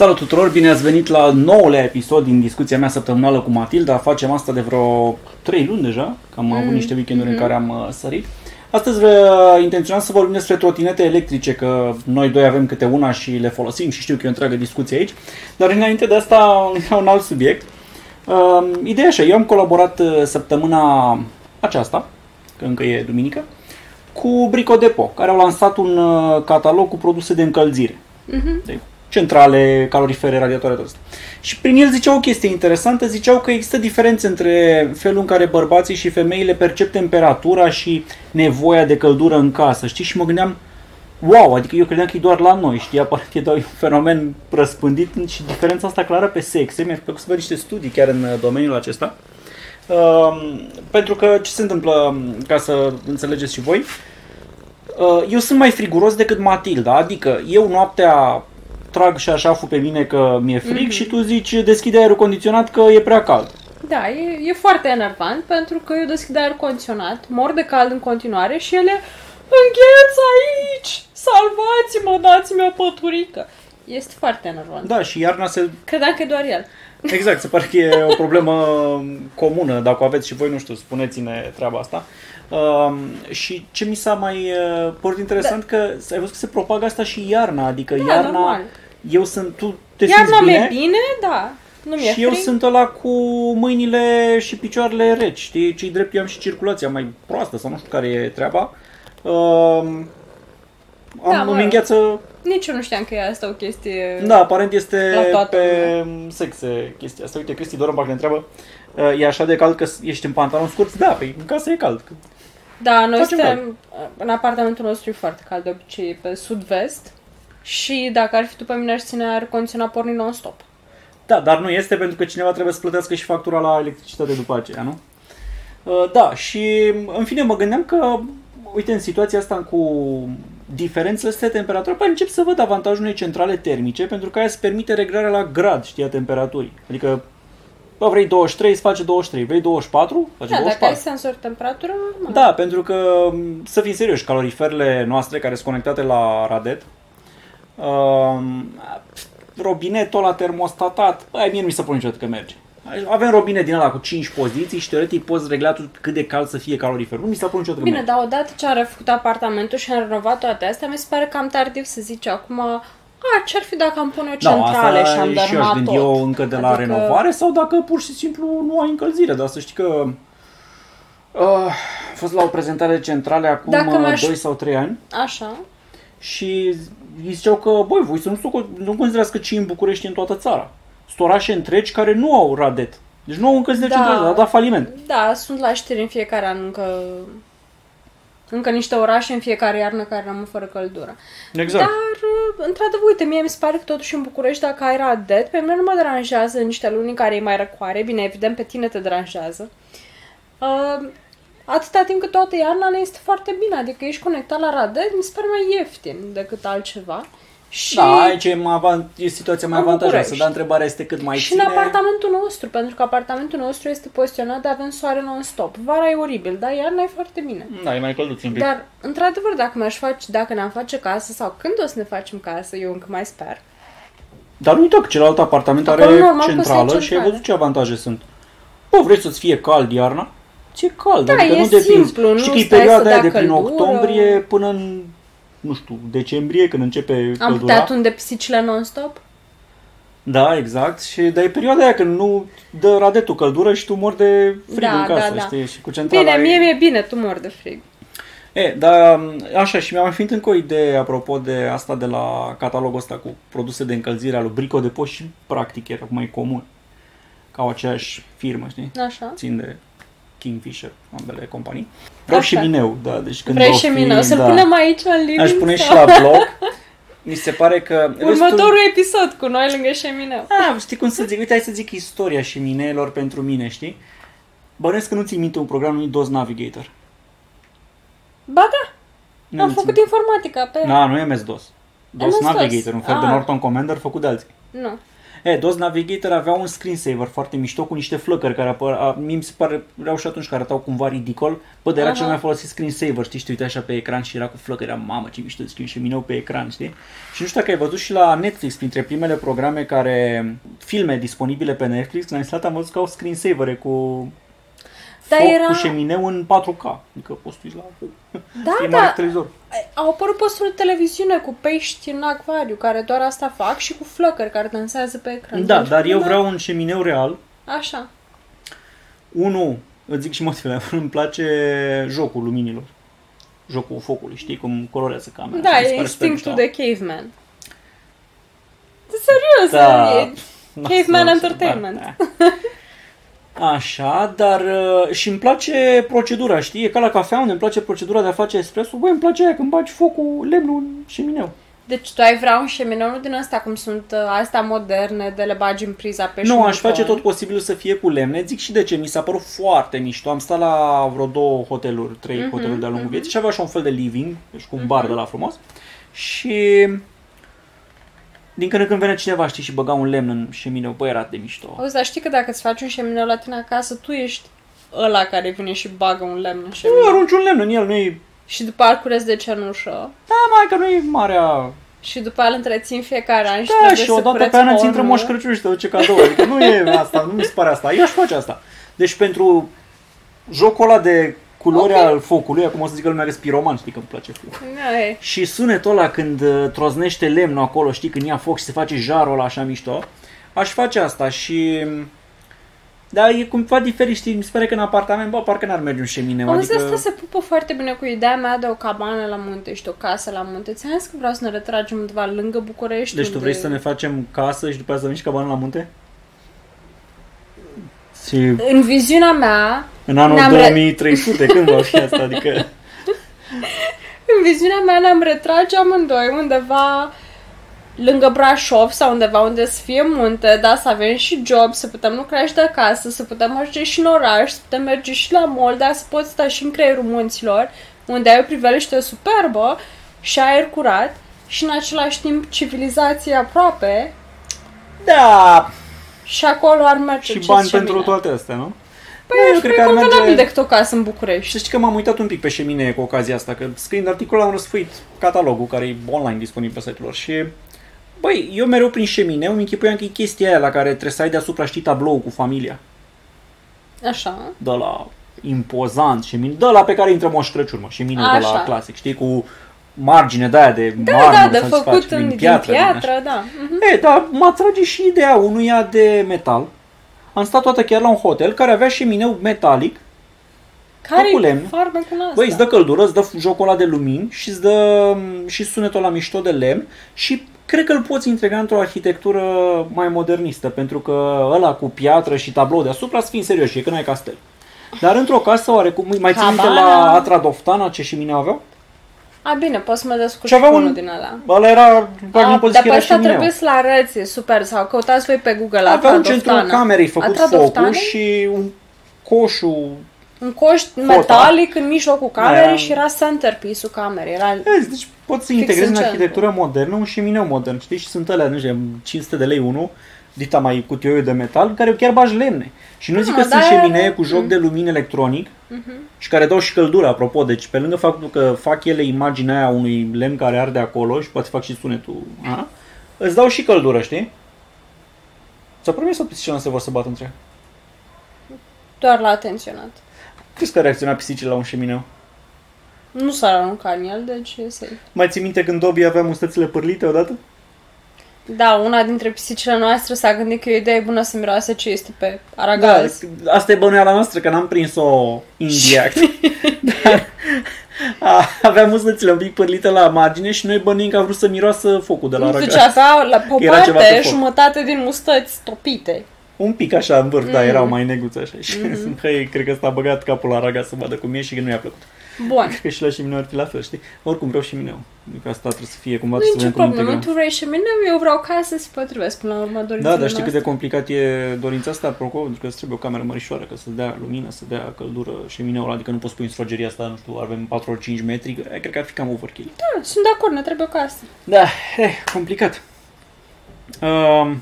Salut tuturor, bine ați venit la noul episod din discuția mea săptămânală cu Matilda. Facem asta de vreo 3 luni deja, că am mm. avut niște weekenduri mm-hmm. în care am uh, sărit. Astăzi uh, intenționam să vorbim despre trotinete electrice, că noi doi avem câte una și le folosim și știu că e o întreagă discuție aici. Dar înainte de asta, un alt subiect. Uh, ideea așa, eu am colaborat uh, săptămâna aceasta, că încă e duminică, cu Brico Depot, care au lansat un uh, catalog cu produse de încălzire. Mhm. De centrale, calorifere, radiatoare, tot asta. Și prin el ziceau o chestie interesantă, ziceau că există diferențe între felul în care bărbații și femeile percep temperatura și nevoia de căldură în casă, știi? Și mă gândeam, wow, adică eu credeam că e doar la noi, știi? Aparent e doar un fenomen răspândit și diferența asta clară pe sexe. Mi-ar plăcut să văd niște studii chiar în uh, domeniul acesta. Uh, pentru că ce se întâmplă, ca să înțelegeți și voi, uh, eu sunt mai friguros decât Matilda, adică eu noaptea trag și așa pe mine că mi-e frig Mhm. și tu zici deschide aerul condiționat că e prea cald. Da, e, e foarte enervant pentru că eu deschid aer condiționat, mor de cald în continuare și ele îngheț aici! Salvați-mă, dați-mi o păturică! Este foarte enervant. Da, și iarna se... Credeam că e doar el. Exact, se pare că e o problemă comună. Dacă o aveți și voi, nu știu, spuneți-ne treaba asta. Um, și ce mi s-a mai uh, părut interesant, că ai văzut că se propagă asta și iarna, adică Da, iarna, normal. eu sunt, tu te Iarna simți mi-e bine, bine, da. Nu mi-e și eu frig. sunt ăla cu mâinile și picioarele reci, știi, ce drept eu am și circulația mai proastă sau nu știu care e treaba. Um, am, Da, mă îmi rog. îngheață Nici eu nu știam că e asta o chestie... da, aparent este La toată pe sexe chestia asta. Uite, Cristi Doronbach ne întreabă, uh, e așa de cald că ești în pantalon scurt? Da, păi în casă e cald. Da, noi Facem suntem, în apartamentul nostru e foarte cald de obicei pe sud-vest și dacă ar fi tu pe mine aș ține aer condiționat pornit non-stop. Da, dar nu este pentru că cineva trebuie să plătească și factura la electricitate după aceea, nu? Uh, Da, și în fine mă gândeam că, uite, în situația asta cu diferențele astea de temperatură, păi încep să văd avantajul unei centrale termice, pentru că aia îți permite reglarea la grad, știi, a temperaturii. Adică, bă, vrei 23, îți face 23, vrei 24, face Da, dacă 24. ai sensor temperatură, normal. Da, pentru că, m, să fim serioși, caloriferele noastre care sunt conectate la radet, um, robinetul la termostatat, băi, mie nu mi se pune niciodată că merge. Avem robinet din ăla cu 5 poziții și teoretic poți regla tu cât de cald să fie caloriferul. Nu mi se pune niciodată că Bine, merge. dar odată ce am refăcut apartamentul și am renovat toate astea, mi se pare cam tardiv să zici acum a, ce-ar fi dacă am pune o Da, centrală asta și am și eu aș dărmat gândi tot? eu încă de la Adică- renovare sau dacă pur și simplu nu ai încălzire, dar să știi că uh, a fost la o prezentare de centrale acum Dacă uh, m-aș- 2 sau 3 ani Așa. și îi ziceau că, băi, voi să nu, soco- nu considerați că ci în București în toată țara. Sunt orașe întregi care nu au radet. Deci nu au încălzire Da. centrală, dar da faliment. Da, sunt la știri în fiecare an încă... Încă niște orașe în fiecare iarnă care rămân fără căldură. Exact. Dar, uh, într-adevăr, uite, mie mi se pare că totuși în București, dacă ai radet, pe mine nu mă deranjează în niște luni în care e mai răcoare. Bine, evident, pe tine te deranjează. Uh, atâta timp cât toată iarna ne este foarte bine. Adică ești conectat la radet, mi se pare mai ieftin decât altceva. Și, Da, aici e, mai avant- e situația mai În avantajoasă, București. dar întrebarea este cât mai și ține. în apartamentul nostru, pentru că apartamentul nostru este poziționat de avem soare non-stop. Vara e oribil, dar iarna e foarte bine. Da, e mai călduț un pic. Dar, într-adevăr, dacă mi-aș face, dacă ne-am face casă sau când o să ne facem casă, eu încă mai sper. Dar uite că celălalt apartament Acolo are normal că centrală să fie și ai centrală. văzut ce avantaje sunt. Bă, vrei să-ți fie cald iarna? Ți-e cald, Da, adică e nu depinzi. simplu, nu Știi că e stai să perioada aia dea de prin căldură. octombrie până în, nu știu, decembrie, când începe Am căldura. putea tunde pisicile non-stop? Da, exact. Și dar e perioada aia când nu dă radetul căldură și tu mori de frig Da, în casă, da, da. știi? Și cu centrala Bine, e- mie mi-e bine, tu mor de frig. E, dar așa, și mi-am mai fiind încă o idee apropo de asta de la catalogul ăsta cu produse de încălzire al lui Brico de Post și practic era mai comun. Ca o aceeași firmă, știi? Așa. Țin de Kingfisher, ambele companii. Vreau Așa. și mineu, da, deci când Vrei o și fi, mine, o să-l da, punem aici în living Aș pune și sau- la blog. Mi se pare că... Următorul episod cu noi lângă șemineu. Ah, știi cum să zic? Uite, hai să zic istoria șemineelor pentru mine, știi? Bănesc că nu ți minte un program numit DOS Navigator. Ba da, Nu am ți făcut minte. informatica pe ea. Da, nu e MS-DOS. DOS MS-DOS. Navigator, un fel de Ah. Norton Commander făcut de alții. Nu. E, DOS Navigator avea un screensaver foarte mișto cu niște flăcări care apăr, a, mie mi se pare rău și atunci că arătau cumva ridicol. Bă, de era Aha. cel mai folosit screensaver, știi, și te uite așa pe ecran și era cu flăcări, era, mamă ce mișto screen și mineu pe ecran, știi? Și nu știu dacă ai văzut și la Netflix, printre primele programe care, filme disponibile pe Netflix, la instalat am văzut că au screensavere cu Dar foc era- cu șemineu în 4K. Adică poți să uiți la Da, e mare da, televizor. au apărut posturi de televiziune cu pești în acvariu care doar asta fac și cu flăcări care dansează pe ecran. Da, Deci, dar eu da, vreau un șemineu real. Așa. Unu, îți zic și motivele, îmi place jocul luminilor. Jocul focului, știi cum colorează camera. Da, și mi se e pare super instinctul mișto. de caveman. Serios, Da. e Caveman Da, Entertainment. da, da. Așa, dar uh, și îmi place procedura, știi? E ca la cafea unde îmi place procedura de a face espresso. Băi, îmi place aia când bagi focul, lemnul în șemineu. Deci tu ai vrea un șemineu nu din asta cum sunt uh, astea moderne de le bagi în priza pe Nu, aș șurup. face tot posibilul să fie cu lemne. Zic și de ce, mi s-a părut foarte mișto. Am stat la vreo două hoteluri, trei Mhm, hoteluri de-a lungul vieții și avea așa un fel de living, deci cu un bar de la frumos. Și din când în când venea cineva, știi, și băga un lemn în șemineu. Băi, era de mișto. Auzi, dar știi că dacă îți faci un șemineu la tine acasă, tu ești ăla care vine și bagă un lemn în Nu șemineu. arunci un lemn în el, nu e... Și după aia îl curezi de cenușă. Da, mai că nu e marea... Și după aia îl întreții fiecare an și Da, trebuie și să odată cureți pe an îți intră hornul. Moș Crăciun și te duce cadou. Adică nu e asta, nu mi se pare asta. Eu aș face asta. Deci pentru jocul ăla de culori Ok. al focului, acum o să zică lumea că spiroman, știi că îmi place focul. Da, e. Și sunetul ăla când uh, troznește lemnul acolo, știi, când ia foc și se face jarul ăla așa mișto, aș face asta și... Da, e cumva diferit, știi, mi se pare că în apartament, bă, parcă n-ar merge un șemineu, Auzi, adică... asta se pupă foarte bine cu ideea mea de o cabană la munte și de o casă la munte. Ți-am zis că vreau să ne retragem undeva lângă București. Deci tu unde- vrei să ne facem casă și după aceea să veniți cabană la munte? Și În viziunea mea, în anul Ne-am re- 2300, când va fi asta? Adică... în viziunea mea ne-am retrage amândoi undeva lângă Brașov sau undeva unde să fie munte, da, să avem și job, să putem lucra și de acasă, să putem merge și în oraș, să putem merge și la mall, dar să poți sta și în creierul munților, unde ai o priveliște superbă și aer curat și în același timp civilizație aproape Da, și acolo ar merge și ce bani zice pentru mine. toate astea, nu? Păi Nu, eu cred că convenabil decât o casă în București. Și știi că m-am uitat un pic pe șeminee cu ocazia asta, că scriind articolul am răsfuit catalogul care e online disponibil pe site-ul lor și Băi, eu mereu prin șemineu îmi închipuiam că e chestia aia la care trebuie să ai deasupra, știi, tablou cu familia. Așa. De la impozant, șemine, de la pe care intră Moș Crăciun, mă, șemineu de la Așa. clasic, știi, cu margine de aia de Da, marmură, da, de să-ți făcut faci, în, din piatră, piatră, din așa. da. Mhm. E, dar mă atrage și ideea unuia de metal. Am stat toată chiar la un hotel care avea șemineu metalic Care cu e lemn. farmecul ăsta? Băi, îți dă căldură, îți dă jocul ăla de lumini și îți dă m, și sunetul ăla mișto de lemn și cred că îl poți integra într-o arhitectură mai modernistă, pentru că ăla cu piatră și tablou deasupra, să fim serioși, e că n-ai castel. Dar într-o casă oarecum, mai ții minte Cabana. la Atra Doftana ce șemineu aveau? A, bine, poți să mă descurc Și avea cu un- unul din ăla. Ăla era, doar A, nu poți dar că pe era asta șemineu. trebuie să-l arăți, e super. Sau căutați voi pe Google Avea Atra în centrul Doftana. camerei făcut Atra focul Doftana? și un coșul Un coș metalic în mijlocul camerei Da. și era centerpiece-ul camerei. Era... Vezi, deci poți să Fix integrezi în în centru. arhitectură modernă un șemineu modern, știi? Și sunt alea, nu știu, 500 de lei unul, dita mai cutioiul de metal, în care chiar bagi lemne. Și nu zic că Ah, sunt dar- șeminee cu joc de lumini electronic Mhm. și care dau și căldură, apropo. Deci pe lângă faptul că fac ele imaginea aia unui lemn care arde acolo și poate fac și sunetul, a? îți dau și căldură, știi? Ți-a promis sau pisicile se vor să bată între ea? Doar la atenționat. Crezi că a reacționat pisicile la un șemineu? Nu s-ar arunca în el, deci e safe. Mai ții minte când Dobby avea mustățile părlite odată? Da, una dintre pisicile noastre s-a gândit că e o idee bună să miroase ce este pe aragaz. Da, asta e bănuiala noastră, că n-am prins-o indirect. Dar a, avea mustățile un pic părlite la margine și noi bănuim că a vrut să miroasă focul de la nu știu aragaz. ce avea la pe o Era ceva pe parte foc. jumătate din mustăți topite. Un pic așa în vârf, da, Mm. erau mai neguți așa. Și hei, cred că ăsta a băgat capul la aragaz să vadă cum e și că nu i-a plăcut. Bun. Cred că și la șemineu ar fi la fel, știi? Oricum vreau șemineu. Adică asta trebuie să fie cumva Nu e trebuie să nicio vedem cum problemă, integrăm. tu vrei și mine, eu vreau ca să se potrivesc până la urmă dorințele Da, dar știi cât de noastre. complicat e dorința asta, apropo, pentru că îți trebuie o cameră mărișoară ca să dea lumină, să dea căldură șemineul ăla, adică nu poți pui în sfrageria asta, nu știu, avem 4 ori 5 metri, că- cred că ar fi cam overkill. Da, sunt de acord, ne trebuie o casă. Da, eh, complicat. Um,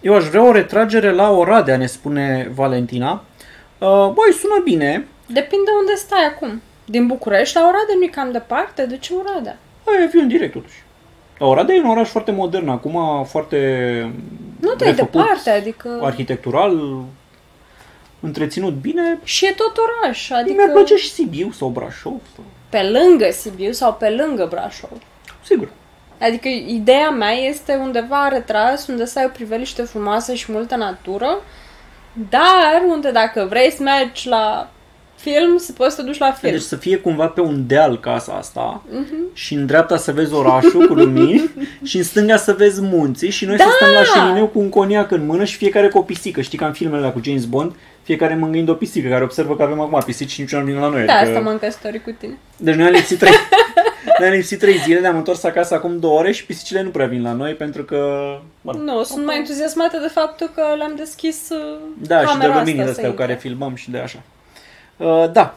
Eu aș vrea o retragere la Oradea, ne spune Valentina. Uh, băi, sună bine. Depinde unde stai acum. Din București la Oradea nu e cam departe, de ce Oradea? Băi, e în direct totuși. Oradea e un oraș foarte modern, acum foarte Nu te e refăcut, departe, adică... arhitectural, întreținut bine. Și e tot oraș, adică Mi-ar place și Sibiu sau Brașov. Sau... pe lângă Sibiu sau pe lângă Brașov. Sigur. Adică ideea mea este undeva retras, unde să ai o priveliște frumoasă și multă natură, dar unde dacă vrei să mergi la film, să poți să te duci la film. Deci să fie cumva pe un deal casa asta uh-huh. și în dreapta să vezi orașul cu lumini și în stânga să vezi munții și noi da! să stăm la șemineu cu un coniac în mână și fiecare cu o pisică. Știi ca în filmele alea cu James Bond, fiecare mângâind o pisică, care observă că avem acum pisici și niciuna nu vine la noi. Da, asta m-am căsătorit cu tine. Deci noi am lipsit trei, noi am lipsit trei zile, ne-am întors acasă acum două ore și pisicile nu prea vin la noi pentru că... Bă, Nu, sunt mai entuziasmată de faptul că le-am deschis uh, da, și de camera luminile asta astea să cu care intre. filmăm și de așa. Uh, da.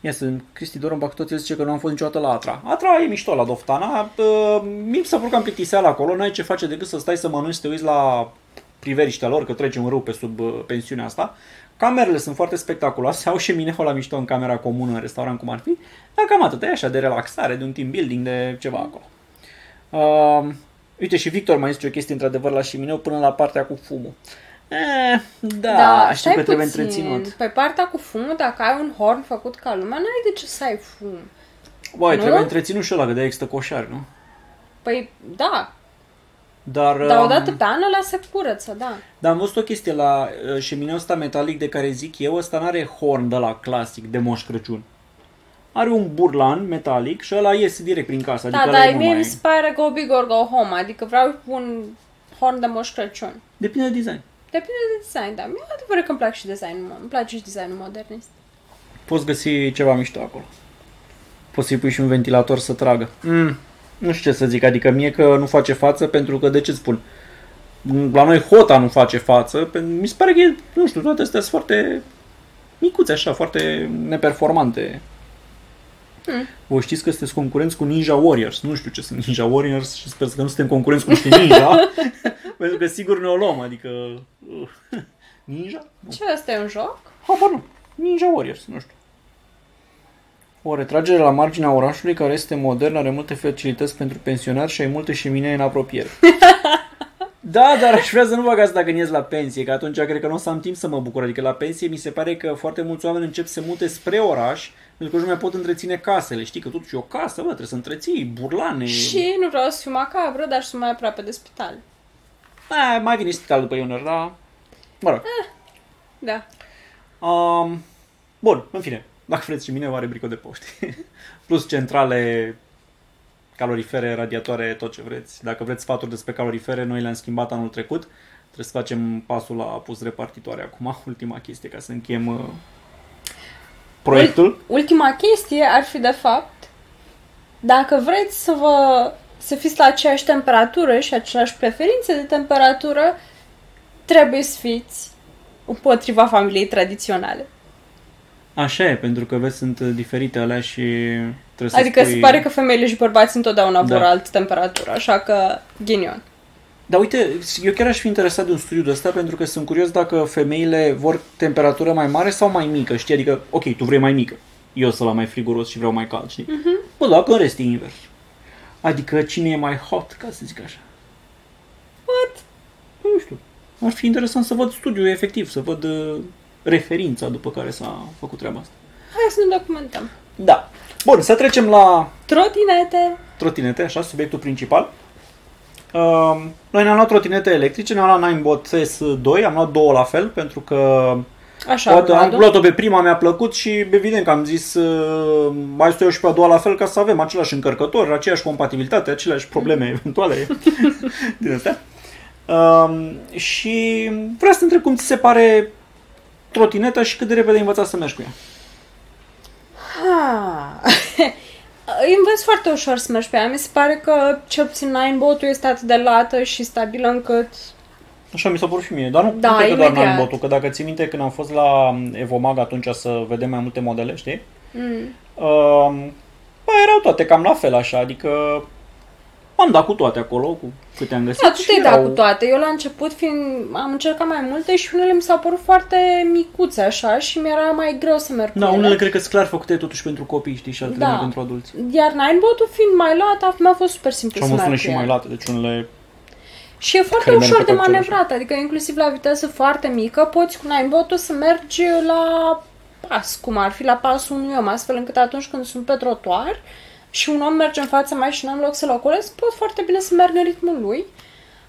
Ia să, Cristi Doron tot zice că nu am fost niciodată la Atra. Atra e mișto la Doftana. Uh, mi s-a părut cam plictiseală acolo. N-ai ce face decât să stai să mănânci, să te uiți la priveliștea lor, că trecem râu pe sub uh, pensiunea asta. Camerele sunt foarte spectaculoase, au șemineu la mișto în camera comună, în restaurant cum ar fi, dar cam atât, e așa de relaxare, de un team building, de ceva acolo. Uh, uite și Victor mai zice o chestie într-adevăr la șemineu până la partea cu fumul. Eh, da, știu stai că trebuie puțin. întreținut. Pe partea cu fumul, dacă ai un horn făcut ca lumea, n-ai de ce să ai fum. Băi, Nu? trebuie întreținut și ăla, că de există coșari, nu? Păi, da, Dar, dar um, odată pe an ăla se curăță, da. dar am văzut o chestie la uh, șemineul ăsta metalic de care zic eu, ăsta n-are horn de la clasic de Moș Crăciun. Are un burlan metalic și ăla iese direct prin casă. Da, adică ăla dar e mie numai- mi se pare go big or go home, adică vreau un horn de Moș Crăciun. Depinde de design. Depinde de design, dar mie adevărat că îmi place și designul, mo- îmi place și designul modernist. Poți găsi ceva mișto acolo. Poți să-i pui și un ventilator să tragă. Mm, nu știu ce să zic, adică mie că nu face față pentru că, de ce spun? La noi Hota nu face față, pentru- mi se pare că, e, nu știu, toate astea sunt foarte micuțe așa, foarte neperformante. Mm. Voi știți că sunteți concurenți cu Ninja Warriors. Nu știu ce sunt Ninja Warriors și sper că nu suntem concurenți cu niște ninja. pentru că sigur ne o luăm, adică... uh, Ninja? Nu. Ce, ăsta e un joc? Habar nu. Ninja Warriors, nu știu. O retragere la marginea orașului care este modern, are multe facilități pentru pensionari și ai multe șeminee în apropiere. da, dar aș vrea să nu bagați dacă ies la pensie, că atunci cred că nu o să am timp să mă bucur. Adică la pensie mi se pare că foarte mulți oameni încep să se mute spre oraș, pentru că nu mai pot întreține casele. Știi că totuși e o casă, bă, trebuie să întreții burlane. Și nu vreau să fiu macabră, dar sunt mai aproape de spital. A, mai vine și spital după Ioner, dar... Mă rog. Da. Um, bun, în fine, dacă vreți și mine, o are brico de poști. Plus centrale, calorifere, radiatoare, tot ce vreți. Dacă vreți sfaturi despre calorifere, noi le-am schimbat anul trecut. Trebuie să facem pasul la pus repartitoare acum, ultima chestie, ca să încheiem uh, proiectul. Ultima chestie ar fi, de fapt, dacă vreți să vă să fiți la aceeași temperatură și aceleași preferințe de temperatură, trebuie să fiți împotriva familiei tradiționale. Așa e, pentru că vezi, sunt diferite alea și trebuie să Adică spui... se pare că femeile și bărbații întotdeauna vor Da. altă temperatură, așa că ghinion. Dar uite, eu chiar aș fi interesat de un studiu de ăsta pentru că sunt curios dacă femeile vor temperatură mai mare sau mai mică, știi? Adică, ok, tu vrei mai mică, eu să la mai friguros și vreau mai cald, știi? Uh-huh. Bă, dacă în rest e invers. Adică cine e mai hot, ca să zic așa. What? Nu știu. Ar fi interesant să văd studiul efectiv, să văd uh, referința după care s-a făcut treaba asta. Hai să ne documentăm. Da. Bun, să trecem la Trotinete! trotinete, așa, subiectul principal. Uh, noi ne-am luat trotinete electrice, ne-am luat Ninebot S2, am luat două la fel, pentru că Așa, poate am Vladu. luat-o pe prima, mi-a plăcut și evident că am zis uh, mai stau eu și pe a doua la fel ca să avem același încărcător, aceeași compatibilitate, aceleași probleme eventuale din astea. Uh, și vreau să te întreb cum ți se pare trotineta și cât de repede ai învățat să mergi cu ea. Ha. Îi învăț foarte ușor să mergi pe ea. Mi se pare că cel puțin Ninebot-ul este atât de lată și stabilă încât... Așa mi s-a părut și mie, dar nu, Da, nu cred că doar imediat. Ninebot-ul, că dacă ții minte când am fost la Evomag atunci să vedem mai multe modele, știi? Mm. Uh, bă, erau toate cam la fel așa, adică am dat cu toate acolo, cu câte am găsit. Da, tu și te-ai dat erau- cu toate. Eu la început fiind, am încercat mai multe și unele mi s-au părut foarte micuțe așa și mi-era mai greu să merg Da, cu unele ele. cred că sunt clar făcute totuși pentru copii, știi, și altele Da. mai pentru adulți. Iar Ninebot-ul fiind mai lat, mi-a fost super simplu Și am să văzut merg unele cu și mai el. late, deci unele... Și e foarte care merg ușor pe de căpățel, manevrat, adică inclusiv la viteză foarte mică poți cu Ninebot-ul să mergi la pas, cum ar fi la pasul unui om, astfel încât atunci când sunt pe trotuar și un om merge în fața mea și n-am loc să-l ocolesc, pot foarte bine să merg în ritmul lui.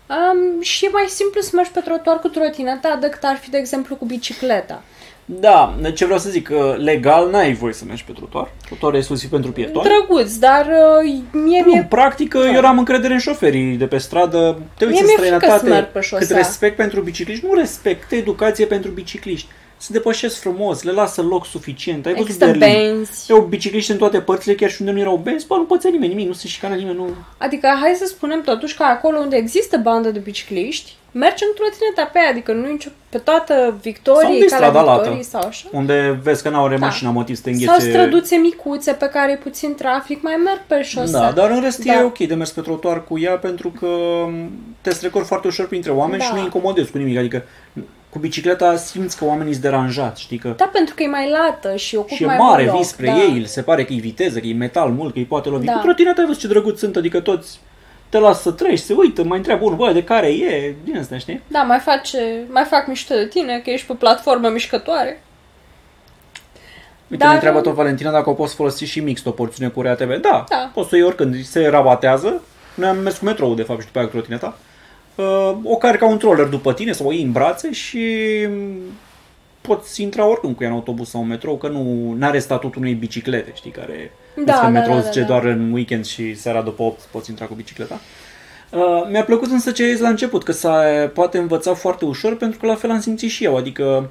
Um, și e mai simplu să mergi pe trotuar cu trotineta decât ar fi, de exemplu, cu bicicleta. Da, ce vreau să zic, că legal n-ai voie să mergi pe trotuar. Trotuarul e exclusiv pentru pietori. Drăguț, dar uh, mie Nu, mi-e în practică, eu am încredere în șoferii de pe stradă. Te uiți Mie în mi-e frică să străinătate, merg pe șosea. cât respect pentru bicicliști, nu respect, educație pentru bicicliști. Se depășesc frumos, le lasă loc suficient. Ai văzut Există Berlin. benzi. Eu bicicliști în toate părțile, chiar și unde nu erau benzi, bă, nu pățea nimeni nimic, nu se șicana nimeni, nu... Adică hai să spunem totuși că acolo unde există bandă de bicicliști, mergi în trotineta pe ea, adică nu e nicio, pe toată Sau Victoriei, unde-i calea strada lată? Victoriei sau așa. Unde vezi că n-au Da. mașina motiv să te înghețe... Sau străduțe micuțe pe care e puțin trafic, mai merg pe șosea. Da, dar în rest Da. e ok de mers pe trotuar cu ea pentru că te strecori foarte ușor printre oameni Da. și nu incomodezi cu nimic. Adică cu bicicleta simți că oamenii sunt deranjați, știi că... Da, pentru că e mai lată și ocup Și e mai mare, mult loc, vii spre da. ei, se pare că e viteză, că e metal mult, că îi poate lovi. Da. Cu trotineta ai văzut ce drăguț sunt, adică toți te lasă să treci, se uită, mai întreabă unul, bă, de care e, din asta, știi? Da, mai, face, mai fac mișto de tine, că ești pe platformă mișcătoare. Uite, Dar- ne întreabă tot Valentina dacă o poți folosi și mixt o porțiune cu RATB. Da, Da. poți să o iei oricând, se rabatează. Noi am mers cu metrou, de fapt, și după aia cu trotineta. Uh, o cari ca un troller după tine, să o iei în brațe și mm, poți intra oricând cu ea în autobuz sau în metrou, că nu are statutul unei biciclete, știi, care Da, vezi că în da, metrou da, zice da, da. doar în weekend și seara după 8 poți intra cu bicicleta. Uh, mi-a plăcut însă ce ai zis la început, că se poate învăța foarte ușor, pentru că la fel am simțit și eu, adică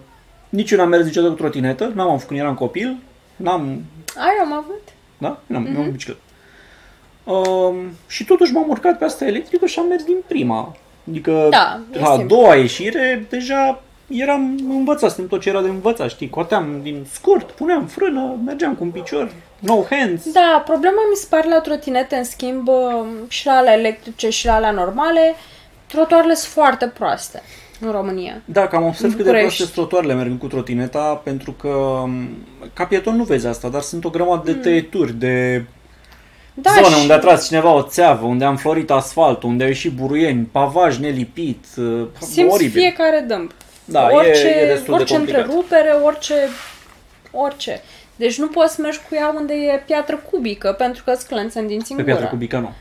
nici eu n-am mers niciodată cu trotinetă, n-am făcut când eram copil, n-am Ai, am avut. da? N-am, mm-hmm. am bicicletă. Um, și totuși m-am urcat pe asta electrică și am mers din prima. Adică Da, e la a simplu. doua ieșire deja eram învățat, suntem tot ce era de învățat, știi? Coteam din scurt, puneam frână, mergeam cu un picior, no hands. Da, problema mi se pare la trotinete, în schimb, uh, și la alea electrice și la alea normale, trotuarele sunt foarte proaste în România. Da, că am observat cât de București. proaste sunt trotuarele mergând cu trotineta, pentru că m, ca pieton nu vezi asta, dar sunt o grămadă de tăieturi, de Hmm. Da, zone și- unde a tras cineva o țeavă, unde a înflorit asfaltul, unde au ieșit buruieni, pavaj nelipit, uh, Simți oribil. fiecare dâmp. Da, e- orice, e destul de orice complicat. întrerupere, orice, orice. Deci nu poți să mergi cu ea unde e piatră cubică, pentru că îți clănță în dinți în Pe gură. piatră cubică nu.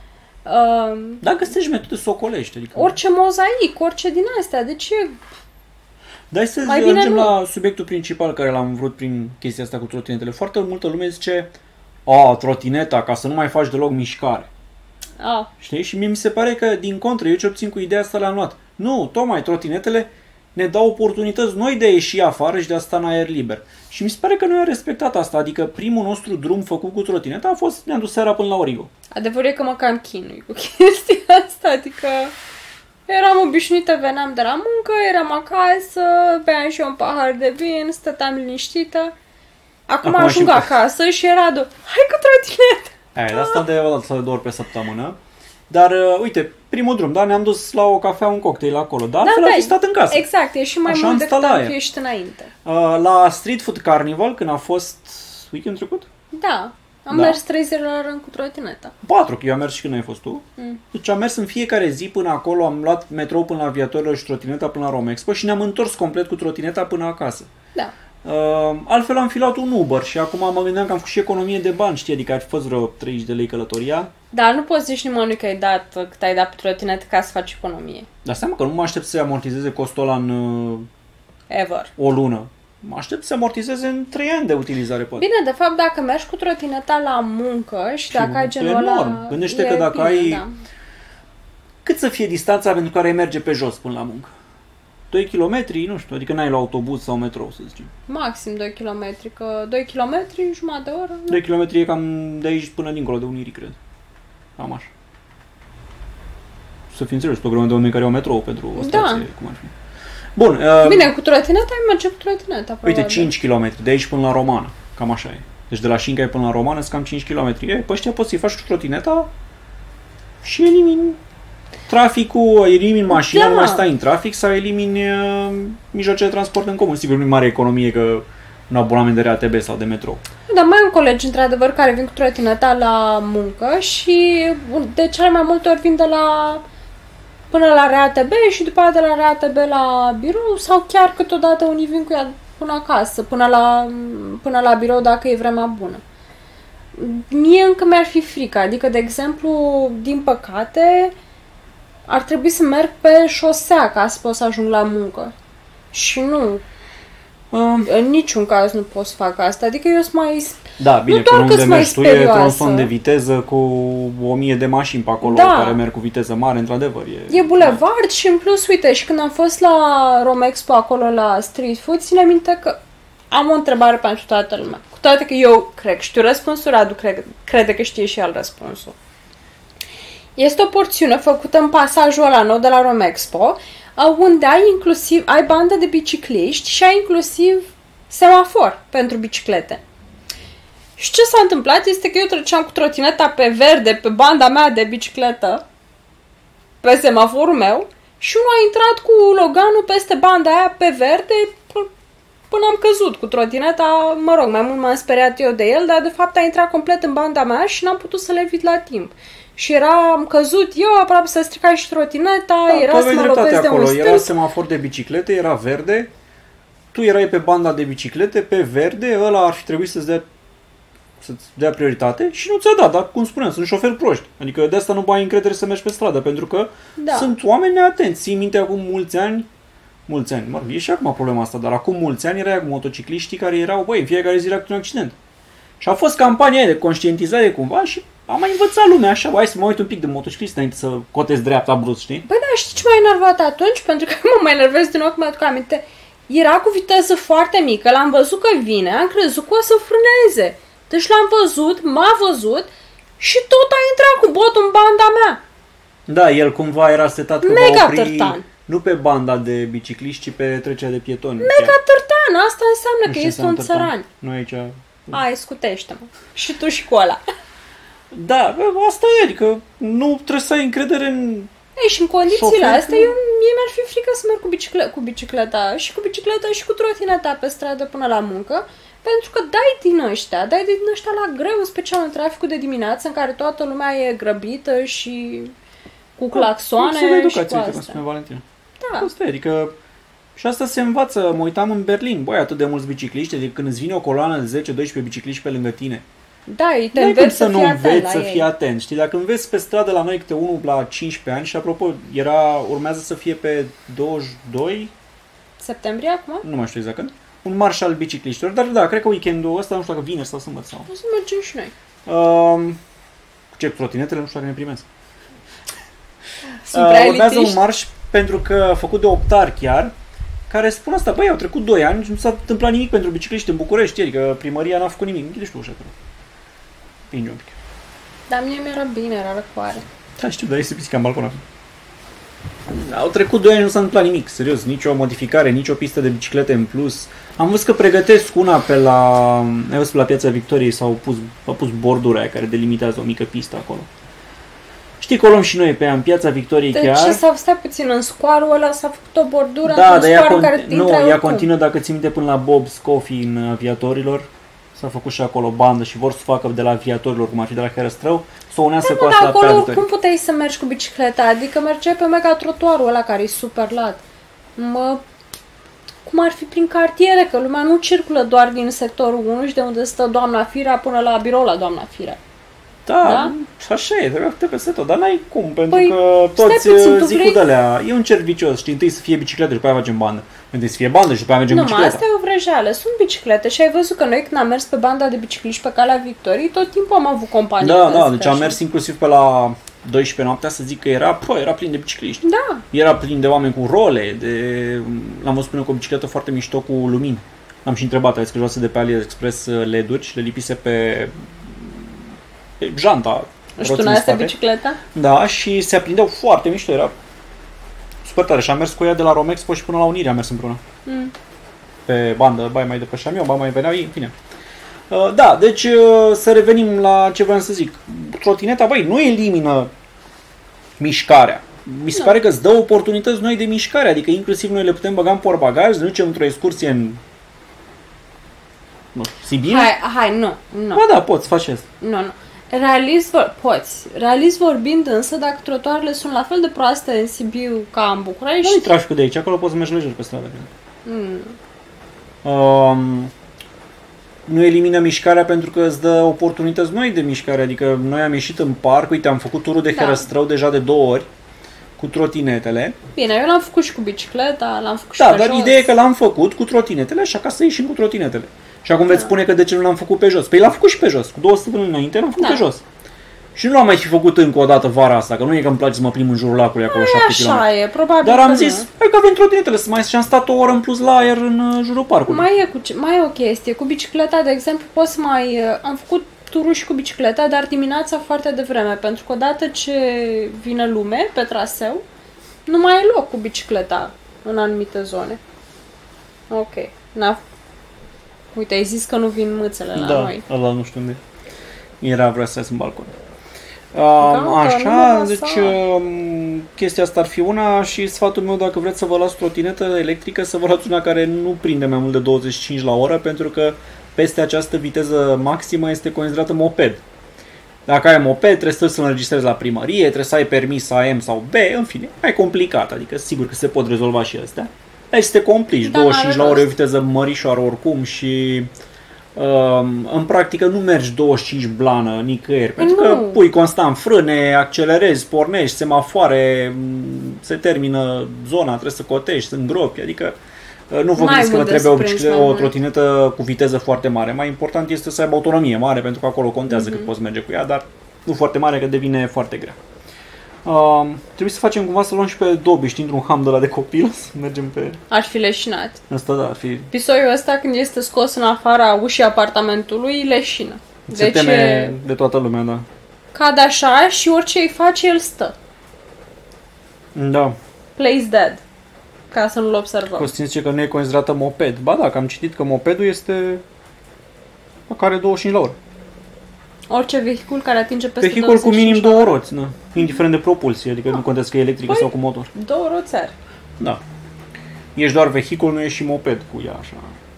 Uh, Dar găsești metode să o colești. Adică... orice mozaic, orice din astea. Deci e... Dar să Mai bine ajungem nu. la subiectul principal care l-am vrut prin chestia asta cu trotinetele. Foarte multă lume zice, a, trotineta, ca să nu mai faci deloc mișcare. A, Știi? Și mie mi se pare că, din contră, eu ce obțin cu ideea asta le-am luat. Nu, tocmai trotinetele ne dau oportunități noi de a ieși afară și de a sta în aer liber. Și mi se pare că noi am respectat asta. Adică primul nostru drum făcut cu trotineta a fost, ne-am dus seara până la Origo. adevărul e că mă cam chinui cu chestia asta, adică... Eram obișnuită, veneam de la muncă, eram acasă, beam și eu un pahar de vin, stăteam liniștită. Acum, Acum ajung și- acasă și era de, hai cu trotinetă! Aia, de asta de o dată sau de două ori pe săptămână. Dar, uh, uite, primul drum, da, ne-am dus la o cafea, un cocktail acolo, dar altfel am fi stat în casă. Exact, e și mai Așa mult am decât stat la am aer. fi ieșit înainte. Uh, la Street Food Carnival, când a fost weekend trecut, Da, am Da. mers trei zile la rând cu trotineta. patru, că eu am mers și când ai fost tu. Mm. Deci am mers în fiecare zi până acolo, am luat metrou până la aviatorilor și trotineta până la Romexpo și ne-am întors complet cu trotineta până acasă. Da. Uh, altfel am fi luat un Uber și acum mă gândeam că am făcut și economie de bani, știi, adică ar fi fost vreo 30 de lei călătoria. Dar nu poți zici nimănui că ai dat, cât ai dat pe trotinetă ca să faci economie. Dar seama că nu mă aștept să amortizeze costul ăla în uh, Ever. o lună. Mă aștept să amortizeze în 3 ani de utilizare, poate. Bine, de fapt, dacă mergi cu trotineta la muncă și, Și dacă ai e genul ăla... enorm. Gândește e că dacă bine, ai- Da. Cât să fie distanța pentru care ai merge pe jos până la muncă? 2 km, nu știu, adică n-ai la autobuz sau metrou, să zicem. Maxim 2 km, că 2 km, jumătate de oră. 2 km e cam de aici până dincolo de Unirii, cred. Cam așa. Să fii înțeles, o grămadă de oameni care au metrou pentru o Da. stație, cum ar fi. Bun, uh, Bine, cu trotineta ai merge cu trotineta, uite, probabil. 5 km, de aici până la Romană, cam așa e. Deci de la Șincai până la Romană sunt cam 5 km. E, pe ăștia poți să-i faci cu trotineta și elimini traficul, elimini mașina, Da. nu mai stai în trafic sau elimini uh, mijloace de transport în comun. Sigur, nu e mare economie că un abonament de RATB sau de metrou. Dar mai am colegi, într-adevăr, care vin cu trotineta la muncă și de cele mai multe ori vin de la până la RATB și după aia de la RATB la birou sau chiar câteodată unii vin cu ea până acasă, până la, până la birou dacă e vremea bună. Mie încă mi-ar fi frică, adică, de exemplu, din păcate, ar trebui să merg pe șosea ca să pot să ajung la muncă. Și nu, Uh, în niciun caz nu pot să fac asta. Adică eu sunt mai da, bine, Nu că doar unde că-s mai mergi tu e sperioasă. tronson de viteză cu o mie de mașini pe acolo Da. care merg cu viteză mare, într-adevăr. E, E bulevard și în plus, uite, și când am fost la Romexpo acolo la Street Food, ține minte că am o întrebare pentru toată lumea. Cu toate că eu cred că știu răspunsul, Radu cred, crede că știe și el răspunsul. Este o porțiune făcută în pasajul ăla nou de la Romexpo, uh, unde ai inclusiv, ai bandă de bicicliști și ai inclusiv semafor pentru biciclete. Și ce s-a întâmplat este că eu treceam cu trotineta pe verde, pe banda mea de bicicletă, pe semaforul meu și unul a intrat cu Loganul peste banda aia pe verde p- până am căzut cu trotineta, mă rog, mai mult m-am speriat eu de el, dar de fapt a intrat complet în banda mea și n-am putut să le evit la timp. Și era, am căzut eu, aproape să strica și trotineta, Da, era tu să aveai mă dreptate lovesc de un acolo. Era stâlp. semafor de biciclete, era verde, tu erai pe banda de biciclete, pe verde, ăla ar fi trebuit să-ți dea să-ți dea prioritate și nu ți-a dat, dar cum spuneam, sunt șoferi proști. Adică de asta nu mai ai încredere să mergi pe stradă, pentru că Da. sunt oameni neatenți. Ții minte acum mulți ani, mulți ani, mă rog, e și acum problema asta, dar acum mulți ani erai cu motocicliștii care erau, băi, în fiecare zi era cu un accident. Și a fost campania aia de conștientizare cumva și am mai învățat lumea așa, bă, hai să mă uit un pic de motociclist înainte să cotez dreapta brusc, știi? Păi da, știi ce m-a enervat atunci? Pentru că mă mai enervez din nou, mi-aduc aminte. Era cu viteză foarte mică, l-am văzut că vine, am crezut că o să frâneze. Deci l-am văzut, m-a văzut și tot a intrat cu botul în banda mea. Da, el cumva era setat că Mega va opri târtan. Nu pe banda de bicicliști, ci pe trecerea de pietoni. Mega târtan, asta înseamnă Nu că știu ce este un înseamnă târtan. țăran. Nu aici... Hai, scutește-mă. Și tu și cu ăla. Da, bă, asta e, adică nu trebuie să ai încredere în... Ei, și în condițiile Șofer, astea, nu? eu, mie mi-ar fi frică să merg cu, bicicle- cu bicicleta și cu bicicleta și cu trotineta pe stradă până la muncă, pentru că dai din ăștia, dai din ăștia la greu, în special în traficul de dimineață, în care toată lumea e grăbită și cu claxoane Lipsă de și educație, cu uite cum astea. spune Valentina. Da, Asta e, adică... Și asta se învață, mă uitam în Berlin, băi, atât de mulți bicicliști, adică când îți vine o coloană de 10-12 bicicliști pe lângă tine, da, ei te nu ai cum înveți să să nu fii atent înveți la să ei. fii atent, știi? Dacă înveți pe stradă la noi câte unul la 15 ani și apropo, era, urmează să fie pe 22, Septembrie acum? nu mai știu exact când, un marș al bicicliștilor, dar da, cred că weekendul ăsta, nu știu dacă vineri sau sâmbătă sau... O să mergem și noi. Um, ce, trotinetele, nu știu dacă ne primesc. Sunt prea Uh, urmează un elitiști. marș pentru că a făcut de optar chiar, care spun asta, băi, au trecut 2 ani și nu s-a întâmplat nimic pentru bicicliști în București, adică primăria n-a făcut nimic. Închide și tu ușa, te rog. Pinge un pic. Dar mie mi-era bine, era răcoare. Da, știu, dar este pisica în balcon acum. Au trecut 2 ani, nu s-a întâmplat nimic, serios, nicio modificare, nicio pistă de biciclete în plus. Am văzut că pregătesc una pe la, ai văzut la Piața Victoriei, s-au pus, au pus borduri aia care delimitează o mică pistă acolo. Știi că o luăm și noi pe ea în Piața Victoriei Deci chiar. ce s-a stai puțin în scoarul ăla, s-a făcut o bordură Da, într-un dar ea, scoar în care conti- te nu, intrai ea oricum. continuă, dacă ți minte, până la Bob's Coffee în aviatorilor. S-a făcut și acolo bandă și vor să facă de la aviatorilor, cum ar fi de la Herăstrău, să o unească cu Da, asta dar pe acolo Victoriei. cum puteai să mergi cu bicicleta? Adică mergeai pe mega trotuarul ăla care e super lat. Mă, cum ar fi prin cartiere, că lumea nu circulă doar din sectorul 1 și de unde stă doamna Firea până la birou la doamna Firea. Da, Da? și așa e, trebuie să peste tot, dar n-ai cum, pentru Păi, că toți stai puțin, uh, tu zic vrei- cu de e un cerc vicios, știi, întâi să fie bicicletă și după aia facem bandă. Întâi să fie bandă și după aia mergem Nu, mă, bicicleta. asta e o vrăjeală. Sunt biciclete și ai văzut că noi când am mers pe banda de bicicliști pe calea Victoriei, tot timpul am avut companie. Da, pe da, ăsta deci am și- mers inclusiv pe la 12 noaptea să zic că era, pă, era plin de bicicliști. Da, Era plin de oameni cu role, de... l-am văzut până cu o bicicletă foarte mișto cu lumini. L-am și întrebat, aveți că joase de pe AliExpress uh, LED-uri și le lipise pe, pe janta. nu știu, roții în în asta spate. bicicleta. Da, și se aprindeau foarte mișto, era super tare. Și am mers cu ea de la Romexpo și până la Unirea am mers împreună. Mm. Pe bandă, bai mai depășeam eu, bai mai veneau ei, în fine. Uh, Da, deci uh, să revenim la ce vreau să zic. Trotineta, băi, nu elimină mișcarea. Mi se pare că îți dă oportunități noi de mișcare, adică inclusiv noi le putem băga în portbagaj, ne ducem într-o excursie în nu știu, Sibiu? Hai, hai, nu, nu. Ba da, poți, faci asta. Nu, nu. Realist, vor, poți. Realist vorbind însă, dacă trotuarele sunt la fel de proaste în Sibiu ca în București... Nu-i traficul de aici, acolo poți să mergi lejer pe stradă. Mm. Um, nu elimină mișcarea pentru că îți dă oportunități noi de mișcare. Adică noi am ieșit în parc, uite, am făcut turul de Da. Herăstrău deja de două ori cu trotinetele. Bine, eu l-am făcut și cu bicicleta, l-am făcut și Da, pe dar jos. ideea e că l-am făcut cu trotinetele, așa ca să ieșim cu trotinetele. Și acum veți spune că de ce nu l-am făcut pe jos? Păi l-am făcut și pe jos. Cu două săptămâni înainte l-am făcut Da. pe jos. Și nu l-am mai fi făcut încă o dată vara asta, că nu e că îmi place să mă plimb în jurul lacului acolo 7 km. Așa e, probabil Dar că am nu. zis, hai că avem trotinetele, să mai și am stat o oră în plus la aer în uh, jurul parcului. Mai e, cu ce, mai e o chestie. Cu bicicleta, de exemplu, poți să mai... uh, Am făcut turul și cu bicicleta, dar dimineața foarte devreme, pentru că odată ce vine lume pe traseu, nu mai e loc cu bicicleta în anumite zone. Ok. Na. Uite, ai zis că nu vin mâțele la da, noi. ăla nu știu unde era, vrea să iasă în balcon. Um, Gata, nu așa, mă deci lăsa. um, chestia asta ar fi una și sfatul meu dacă vreți să vă luați trotinetă electrică, să vă luați una care nu prinde mai mult de 25 la oră, pentru că peste această viteză maximă este considerată moped. Dacă ai moped, trebuie să-l înregistrezi la primărie, trebuie să ai permis AM sau B, în fine, mai complicat, adică sigur că se pot rezolva și astea. Deci te complici, Da, 25 la n-are oră e o rost. viteză mărișoară oricum și um, în practică nu mergi 25 blană nicăieri, pentru că Nu. pui constant frâne, accelerezi, pornești, semafoare, m, se termină zona, trebuie să cotești, sunt gropi, adică uh, nu vă N-ai gândiți că vă mult de trebuie o, sprins bicicletă, mai o mult. trotinetă cu viteză foarte mare. Mai important este să aibă autonomie mare, pentru că acolo contează Mhm. cât poți merge cu ea, dar nu foarte mare, că devine foarte grea. Um, trebuie să facem cumva să luăm și pe Dobby, știi, într-un ham de la de copil, să mergem pe Aș fi leșinat. asta, da, ar fi Pisoiul ăsta, când este scos în afara ușii apartamentului, leșină. se Deci teme e- de toată lumea, da. cade așa și orice îi face, el stă. Da. Plays dead. Ca să nu-l observăm. Costin zice că nu e considerată moped. Ba da, că am citit că mopedul este care 25 la oră. Orice vehicul care atinge peste Vehicul cu minim 25 la două oră. roți, da. Indiferent de propulsie, adică nu contează că e electrică Păi- sau cu motor. Două roțari. Da. Ești doar vehicul, nu ești și moped cu ea, așa.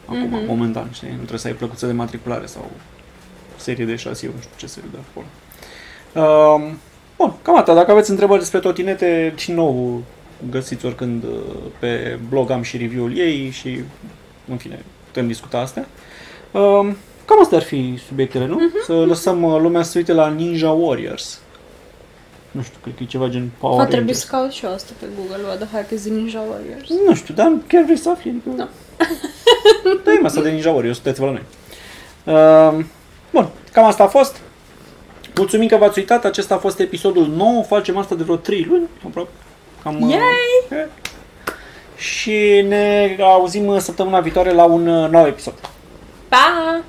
Acum, Mhm. momentan, știi? Nu trebuie să ai plăcuță de matriculare sau serie de șasiu, nu știu ce serie de acolo. Um, bun, cam atât. Dacă aveți întrebări despre trotinete, din nou găsiți oricând uh, pe blog, am și review-ul ei și, în fine, putem discuta astea. Um, cam astea ar fi subiectele, nu? Să lăsăm uh, lumea să se uite la Ninja Warriors. Nu știu, cred că e ceva gen Power Va trebui Rangers. să caut și eu asta pe Google, what the heck is Ninja Warriors. Nu știu, dar chiar vrei să afli? Adică... Da. da, e asta de Ninja Warriors, sunteți-vă la noi. Uh, bun, cam asta a fost. Mulțumim că v-ați uitat, acesta a fost episodul 9, facem asta de vreo 3 luni, aproape. Cam, uh, Yay! e. Și ne auzim uh, săptămâna viitoare la un uh, nou episod. Pa!